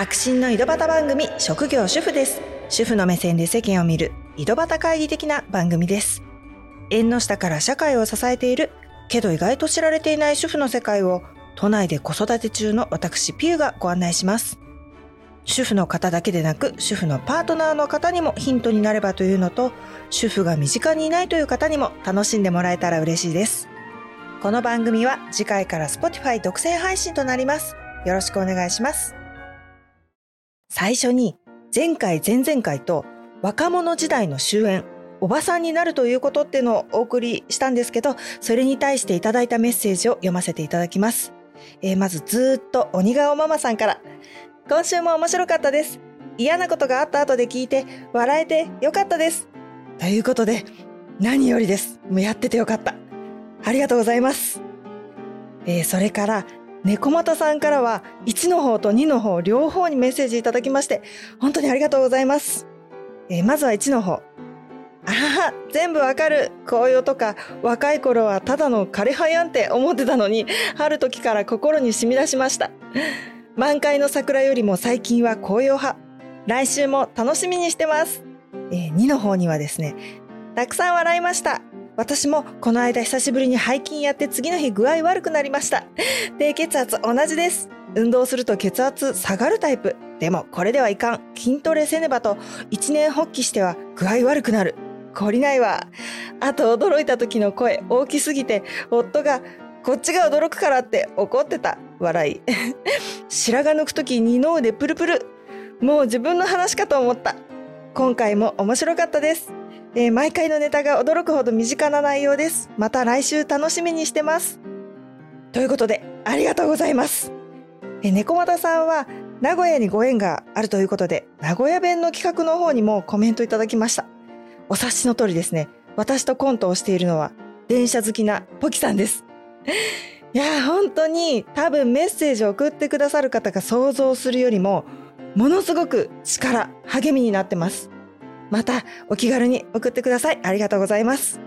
白真の井戸端番組職業主婦です。主婦の目線で世間を見る井戸端会議的な番組です。縁の下から社会を支えているけど意外と知られていない主婦の世界を都内で子育て中の私ピューがご案内します。主婦の方だけでなく主婦のパートナーの方にもヒントになればというのと主婦が身近にいないという方にも楽しんでもらえたら嬉しいです。この番組は次回から Spotify 独占配信となります。よろしくお願いします。最初に前回前々回と若者時代の終焉おばさんになるということっていうのをお送りしたんですけどそれに対していただいたメッセージを読ませていただきます、えー、まずずっと鬼顔ママさんから。今週も面白かったです。嫌なことがあった後で聞いて笑えてよかったです。ということで何よりです。もうやっててよかった。ありがとうございます、えー、それから猫又さんからは1の方と2の方両方にメッセージいただきまして本当にありがとうございます。えー、まずは1の方。あは全部わかる紅葉とか若い頃はただの枯葉やんって思ってたのにある時から心に染み出しました。満開の桜よりも最近は紅葉派。来週も楽しみにしてます。えー、2の方にはですね、たくさん笑いました。私もこの間久しぶりに背筋やって次の日具合悪くなりました。低血圧同じです。運動すると血圧下がるタイプ。でもこれではいかん。筋トレせねばと一年発起しては具合悪くなる。懲りないわ。あと驚いた時の声大きすぎて夫がこっちが驚くからって怒ってた。笑い。白髪抜く時二の腕プルプル。もう自分の話かと思った。今回も面白かったです。えー、毎回のネタが驚くほど身近な内容です。また来週楽しみにしてます。ということで、ありがとうございます。えー、猫又さんは、名古屋にご縁があるということで、名古屋弁の企画の方にもコメントいただきました。お察しの通りですね、私とコントをしているのは、電車好きなポキさんです。いや、本当に多分メッセージを送ってくださる方が想像するよりも、ものすごく力、励みになってます。またお気軽に送ってください。ありがとうございます。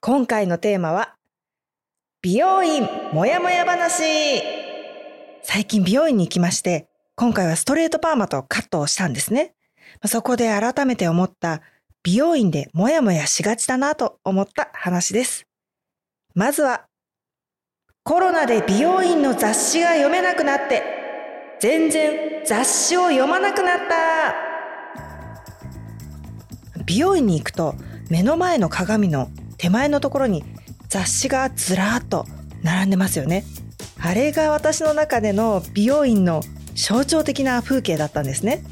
今回のテーマは、美容院もやもや話最近美容院に行きまして、今回はストレートパーマとカットをしたんですね。そこで改めて思った美容院でもやもやしがちだなと思った話です。まずは、コロナで美容院の雑誌が読めなくなって全然雑誌を読まなくなった。美容院に行くと目の前の鏡の手前のところに雑誌がずらーっと並んでますよね。あれが私の中での美容院の象徴的な風景だったんですね、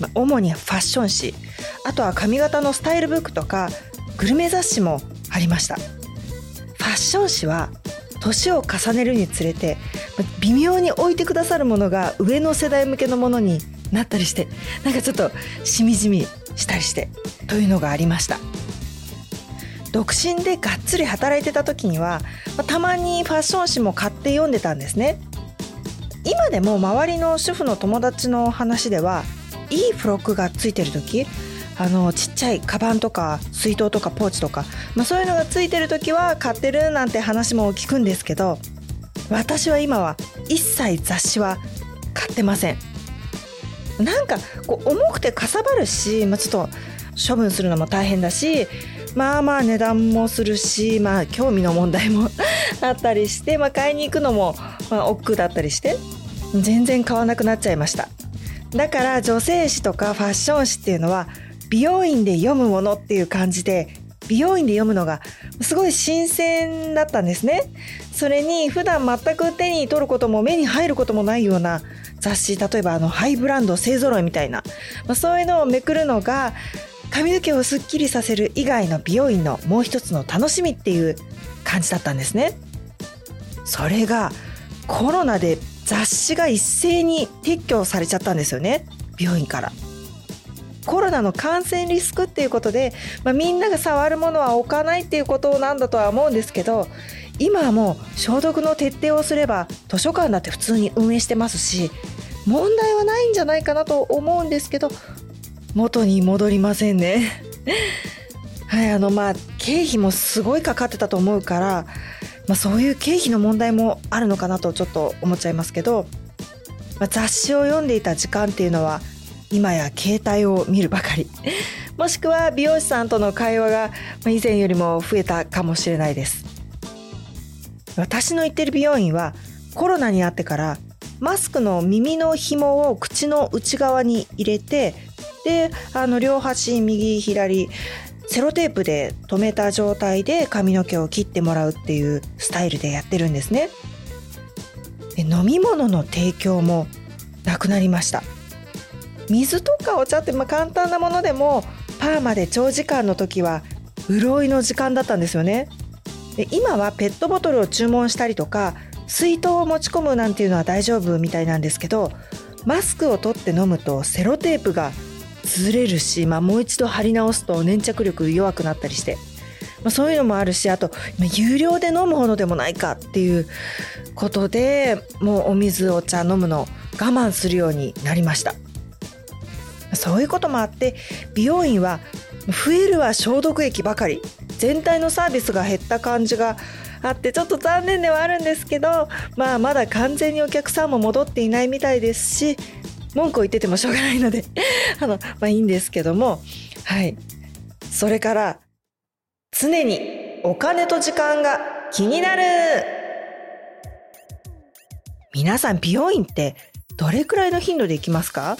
ま主にファッション誌。あとは髪型のスタイルブックとかグルメ雑誌もありました。ファッション誌は年を重ねるにつれて微妙に置いてくださるものが上の世代向けのものになったりしてなんかちょっとしみじみしたりしてというのがありました。独身でがっつり働いてた時にはたまにファッション誌も買って読んでたんですね。今でも周りの主婦の友達の話ではいい付録がついてる時あのちっちゃいカバンとか水筒とかポーチとか、まあ、そういうのがついてる時は買ってるなんて話も聞くんですけど私は今は一切雑誌は買ってません。なんかこう重くてかさばるし、まあ、ちょっと処分するのも大変だしまあまあ値段もするしまあ興味の問題も あったりして、まあ、買いに行くのも、まあ、億劫だったりして全然買わなくなっちゃいました。だから女性誌とかファッション誌っていうのは美容院で読むものっていう感じで美容院で読むのがすごい新鮮だったんですね。それに普段全く手に取ることも目に入ることもないような雑誌例えばあのハイブランド勢ぞろいみたいな、まあ、そういうのをめくるのが髪の毛をすっきりさせる以外の美容院のもう一つの楽しみっていう感じだったんですね。それがコロナで雑誌が一斉に撤去されちゃったんですよね。美容院から。コロナの感染リスクっていうことで、まあ、みんなが触るものは置かないっていうことなんだとは思うんですけど今はもう消毒の徹底をすれば図書館だって普通に運営してますし問題はないんじゃないかなと思うんですけど元に戻りませんね。はいあのまあ経費もすごいかかってたと思うからまあ、そういう経費の問題もあるのかなとちょっと思っちゃいますけど、まあ、雑誌を読んでいた時間っていうのは今や携帯を見るばかり。もしくは美容師さんとの会話が以前よりも増えたかもしれないです。私の行ってる美容院はコロナになってからマスクの耳の紐を口の内側に入れてであの両端右左セロテープで留めた状態で髪の毛を切ってもらうっていうスタイルでやってるんですね。で飲み物の提供もなくなりました。水とかお茶ってまあ簡単なものでもパーマで長時間の時は潤いの時間だったんですよね。で今はペットボトルを注文したりとか水筒を持ち込むなんていうのは大丈夫みたいなんですけどマスクを取って飲むとセロテープがずれるし、まあ、もう一度貼り直すと粘着力弱くなったりして、まあ、そういうのもあるしあと有料で飲むほどでもないかっていうことでもうお水お茶飲むの我慢するようになりました。そういうこともあって美容院は増えるは消毒液ばかり。全体のサービスが減った感じがあってちょっと残念ではあるんですけど、まあ、まだ完全にお客さんも戻っていないみたいですし文句を言っててもしょうがないので あの、まあいいんですけども、はい。それから、常にお金と時間が気になる。皆さん美容院ってどれくらいの頻度で行きますか？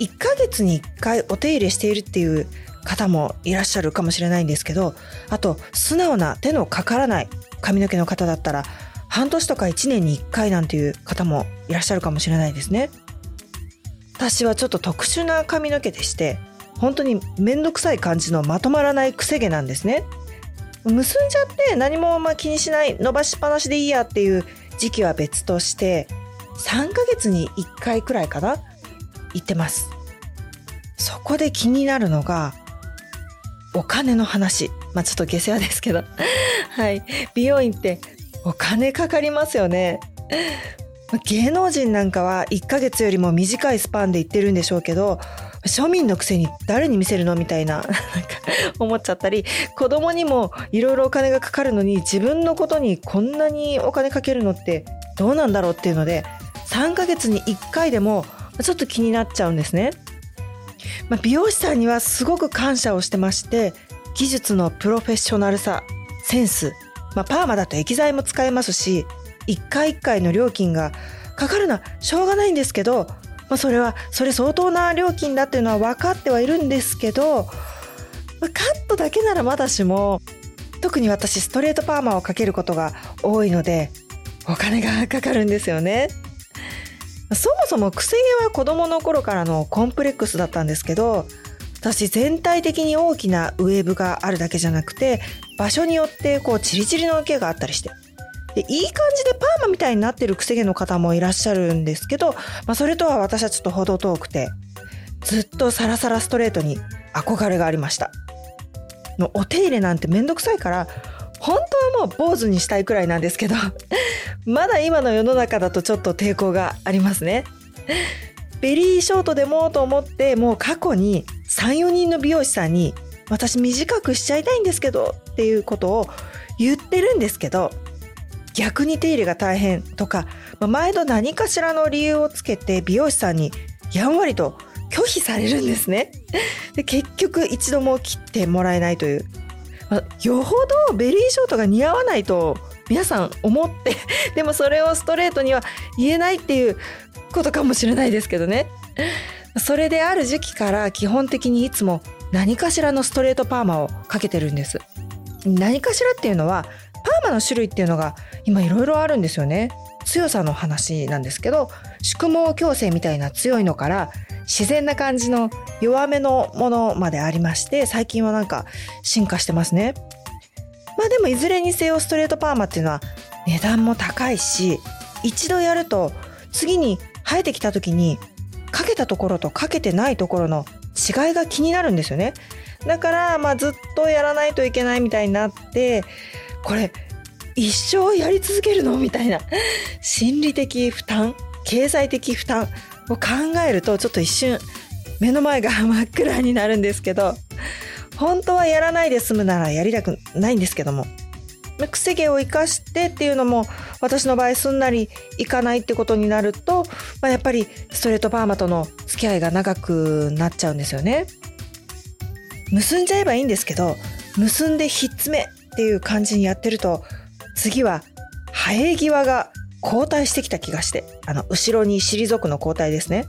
?1 ヶ月に1回お手入れしているっていう方もいらっしゃるかもしれないんですけど、あと素直な手のかからない髪の毛の方だったら半年とか1年に1回なんていう方もいらっしゃるかもしれないですね。私はちょっと特殊な髪の毛でして本当に面倒くさい感じのまとまらないくせ毛なんですね結んじゃって何もまあ気にしない伸ばしっぱなしでいいやっていう時期は別として3ヶ月に1回くらいかな行ってます。そこで気になるのがお金の話。まあちょっと下世話ですけど。はい。美容院ってお金かかりますよね。芸能人なんかは1ヶ月よりも短いスパンで行ってるんでしょうけど庶民のくせに誰に見せるのみたいな なんか思っちゃったり子供にもいろいろお金がかかるのに自分のことにこんなにお金かけるのってどうなんだろうっていうので3ヶ月に1回でもちょっと気になっちゃうんですね。まあ、美容師さんにはすごく感謝をしてまして技術のプロフェッショナルさセンス、まあ、パーマだと液剤も使えますし1回1回の料金がかかるのはしょうがないんですけど、まあ、それはそれ相当な料金だっていうのは分かってはいるんですけど、まあ、カットだけならまだしも特に私ストレートパーマをかけることが多いのでお金がかかるんですよね。そもそもくせ毛は子供の頃からのコンプレックスだったんですけど私全体的に大きなウェーブがあるだけじゃなくて場所によってこうチリチリの毛があったりしてでいい感じでパーマみたいになってるくせ毛の方もいらっしゃるんですけど、まあ、それとは私はちょっと程遠くてずっとサラサラストレートに憧れがありました。のお手入れなんてめんどくさいから本当はもう坊主にしたいくらいなんですけど まだ今の世の中だとちょっと抵抗がありますねベリーショートでもと思ってもう過去に34人の美容師さんに私短くしちゃいたいんですけどっていうことを言ってるんですけど逆に手入れが大変とか、まあ、毎度何かしらの理由をつけて美容師さんにやんわりと拒否されるんですね。で結局一度も切ってもらえないという。よほどベリーショートが似合わないと皆さん思って でもそれをストレートには言えないっていうことかもしれないですけどね。それである時期から基本的にいつも何かしらのストレートパーマをかけてるんです。何かしらっていうのはパーマの種類っていうのが今いろいろあるんですよね。強さの話なんですけど宿毛矯正みたいな強いのから自然な感じの弱めのものまでありまして最近はなんか進化してますね。まあでもいずれにせよストレートパーマっていうのは値段も高いし一度やると次に生えてきた時にかけたところとかけてないところの違いが気になるんですよね。だからまあずっとやらないといけないみたいになってこれ一生やり続けるの？みたいな心理的負担経済的負担を考えるとちょっと一瞬目の前が真っ暗になるんですけど本当はやらないで済むならやりたくないんですけどもくせ毛を生かしてっていうのも私の場合すんなりいかないってことになると、まあ、やっぱりストレートパーマとの付き合いが長くなっちゃうんですよね。結んじゃえばいいんですけど結んでひっつめっていう感じにやってると次は生え際が後退してきた気がしてあの後ろに退くの後退ですね。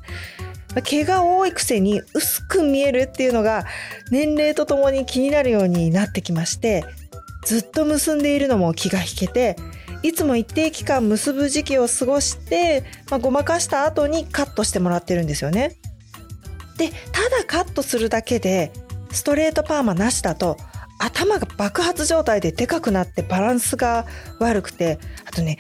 毛が多いくせに薄く見えるっていうのが年齢とともに気になるようになってきましてずっと結んでいるのも気が引けていつも一定期間結ぶ時期を過ごして、まあ、ごまかした後にカットしてもらってるんですよね。でただカットするだけでストレートパーマなしだと頭が爆発状態ででかくなってバランスが悪くてあとね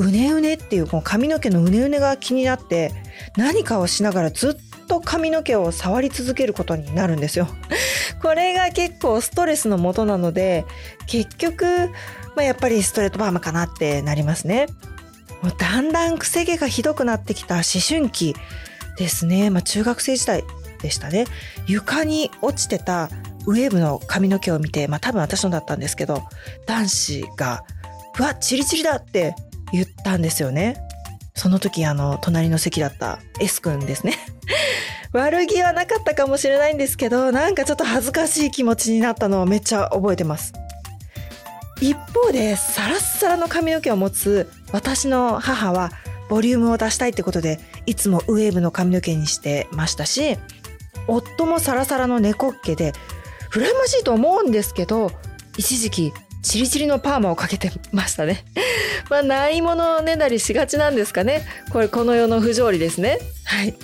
うねうねっていうこの髪の毛のうねうねが気になって何かをしながらずっと髪の毛を触り続けることになるんですよ。これが結構ストレスのもとなので結局、まあ、やっぱりストレートパーマかなってなりますね。もうだんだんくせ毛がひどくなってきた思春期ですね。まあ、中学生時代でしたね。床に落ちてたウェーブの髪の毛を見て、まあ多分私のだったんですけど、男子が、うわ、チリチリだって言ったんですよね。その時あの隣の席だった S 君ですね 悪気はなかったかもしれないんですけどなんかちょっと恥ずかしい気持ちになったのをめっちゃ覚えてます一方でサラッサラの髪の毛を持つ私の母はボリュームを出したいってことでいつもウェーブの髪の毛にしてましたし夫もサラサラの猫っ毛で羨ましいと思うんですけど一時期チリチリのパーマをかけてましたね。まあ、ないものねだりしがちなんですかね。これ、この世の不条理ですね。はい。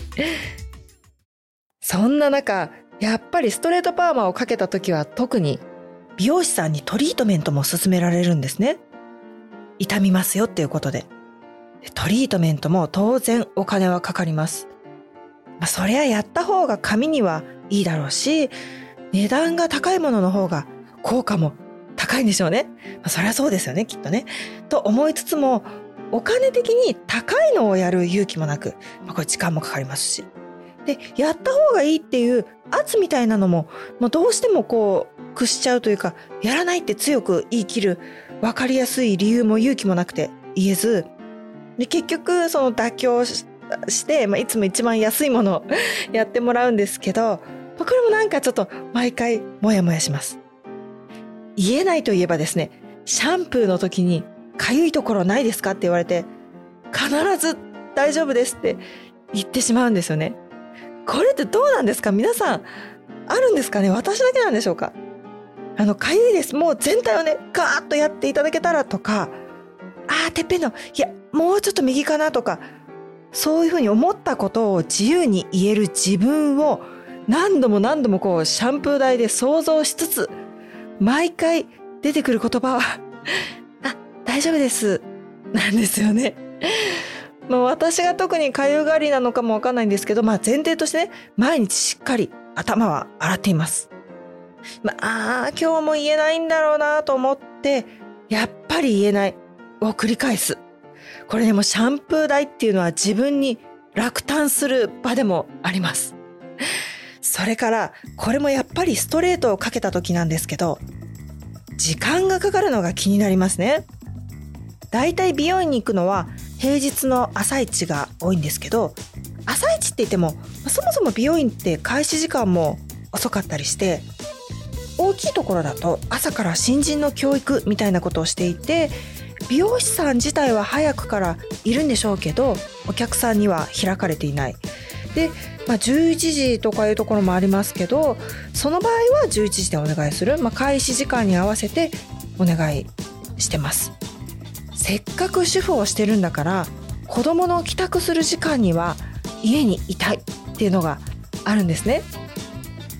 そんな中、やっぱりストレートパーマをかけた時は特に美容師さんにトリートメントも勧められるんですね。痛みますよっていうことで。トリートメントも当然お金はかかります。まあ、そりゃやった方が髪にはいいだろうし、値段が高いものの方が効果も高いんでしょうね。まあ、そりゃそうですよね、きっとね。と思いつつも、お金的に高いのをやる勇気もなく、まあ、これ時間もかかりますし。で、やった方がいいっていう圧みたいなのも、まあ、どうしてもこう、屈しちゃうというか、やらないって強く言い切る、わかりやすい理由も勇気もなくて言えず、で、結局、その妥協して、まあ、いつも一番安いものを やってもらうんですけど、これもなんかちょっと毎回モヤモヤします。言えないといえばですね、シャンプーの時にかゆいところないですかって言われて、必ず大丈夫ですって言ってしまうんですよね。これってどうなんですか？皆さん、あるんですかね？私だけなんでしょうか？あの、かゆいです。もう全体をね、ガーッとやっていただけたらとか、あー、てっぺんの、いや、もうちょっと右かなとか、そういうふうに思ったことを自由に言える自分を何度も何度もこうシャンプー台で想像しつつ毎回出てくる言葉は あ、大丈夫です。なんですよね。まあ私が特にかゆがりなのかもわかんないんですけど、まあ前提としてね、毎日しっかり頭は洗っています。まあ、あ今日も言えないんだろうなと思って、やっぱり言えないを繰り返す。これでもシャンプー台っていうのは自分に落胆する場でもあります。それから、これもやっぱりストレートをかけた時なんですけど、時間がかかるのが気になりますね。だいたい美容院に行くのは平日の朝一が多いんですけど、朝一って言っても、そもそも美容院って開始時間も遅かったりして、大きいところだと朝から新人の教育みたいなことをしていて、美容師さん自体は早くからいるんでしょうけど、お客さんには開かれていない。で、まあ、11時とかいうところもありますけどその場合は11時でお願いする、まあ、開始時間に合わせてお願いしてます。せっかく主婦をしてるんだから子供の帰宅する時間には家にいたいっていうのがあるんですね。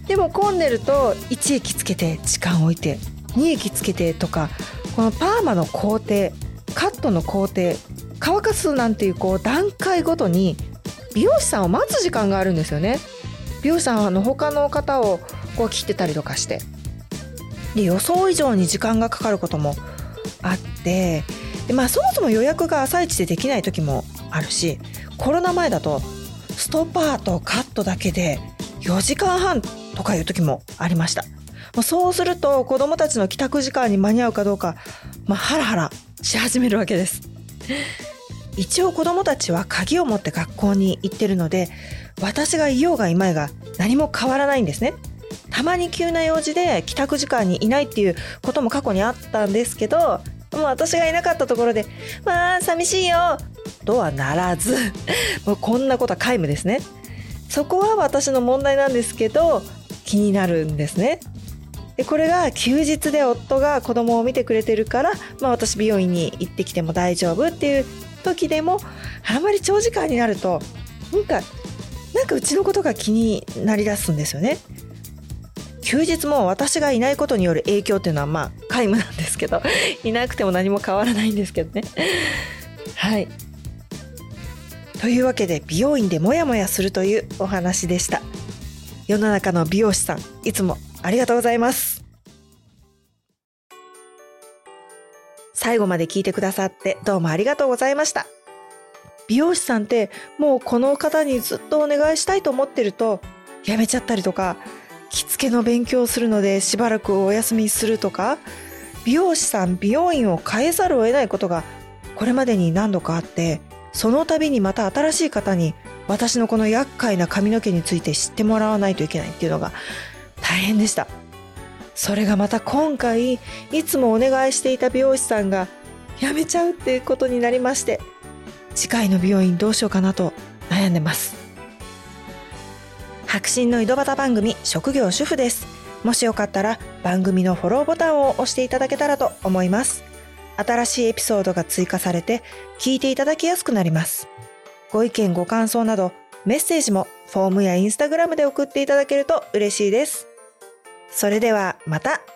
でも混んでると1駅つけて時間置いて2駅つけてとかこのパーマの工程カットの工程乾かすなんていうこう段階ごとに美容師さんを待つ時間があるんですよね。美容師さんはあの他の方をこう切ってたりとかして。で予想以上に時間がかかることもあってで、まあ、そもそも予約が朝一でできない時もあるしコロナ前だとストッパーとカットだけで4時間半とかいう時もありました。そうすると子供たちの帰宅時間に間に合うかどうか、まあ、ハラハラし始めるわけです。一応子供たちは鍵を持って学校に行ってるので私がいようがいまいが何も変わらないんですね。たまに急な用事で帰宅時間にいないっていうことも過去にあったんですけどもう私がいなかったところで「まあ寂しいよ」とはならず もうこんなことは皆無ですね。そこは私の問題なんですけど気になるんですね。でこれが休日で夫が子供を見てくれてるから、まあ、私美容院に行ってきても大丈夫っていう時でもあんまり長時間になるとなんかなんかうちのことが気になりだすんですよね。休日も私がいないことによる影響っていうのはまあ皆無なんですけど いなくても何も変わらないんですけどね。はいというわけで美容院でモヤモヤするというお話でした世の中の美容師さんいつもありがとうございます最後まで聞いてくださってどうもありがとうございました美容師さんってもうこの方にずっとお願いしたいと思ってるとやめちゃったりとか着付けの勉強をするのでしばらくお休みするとか美容師さん美容院を変えざるを得ないことがこれまでに何度かあってその度にまた新しい方に私のこの厄介な髪の毛について知ってもらわないといけないっていうのが大変でした。それがまた今回いつもお願いしていた美容師さんが辞めちゃうっていうことになりまして次回の美容院どうしようかなと悩んでます。白真の井戸端番組職業主婦です。もしよかったら番組のフォローボタンを押していただけたらと思います。新しいエピソードが追加されて聞いていただきやすくなります。ご意見ご感想などメッセージもフォームやインスタグラムで送っていただけると嬉しいです。それではまた。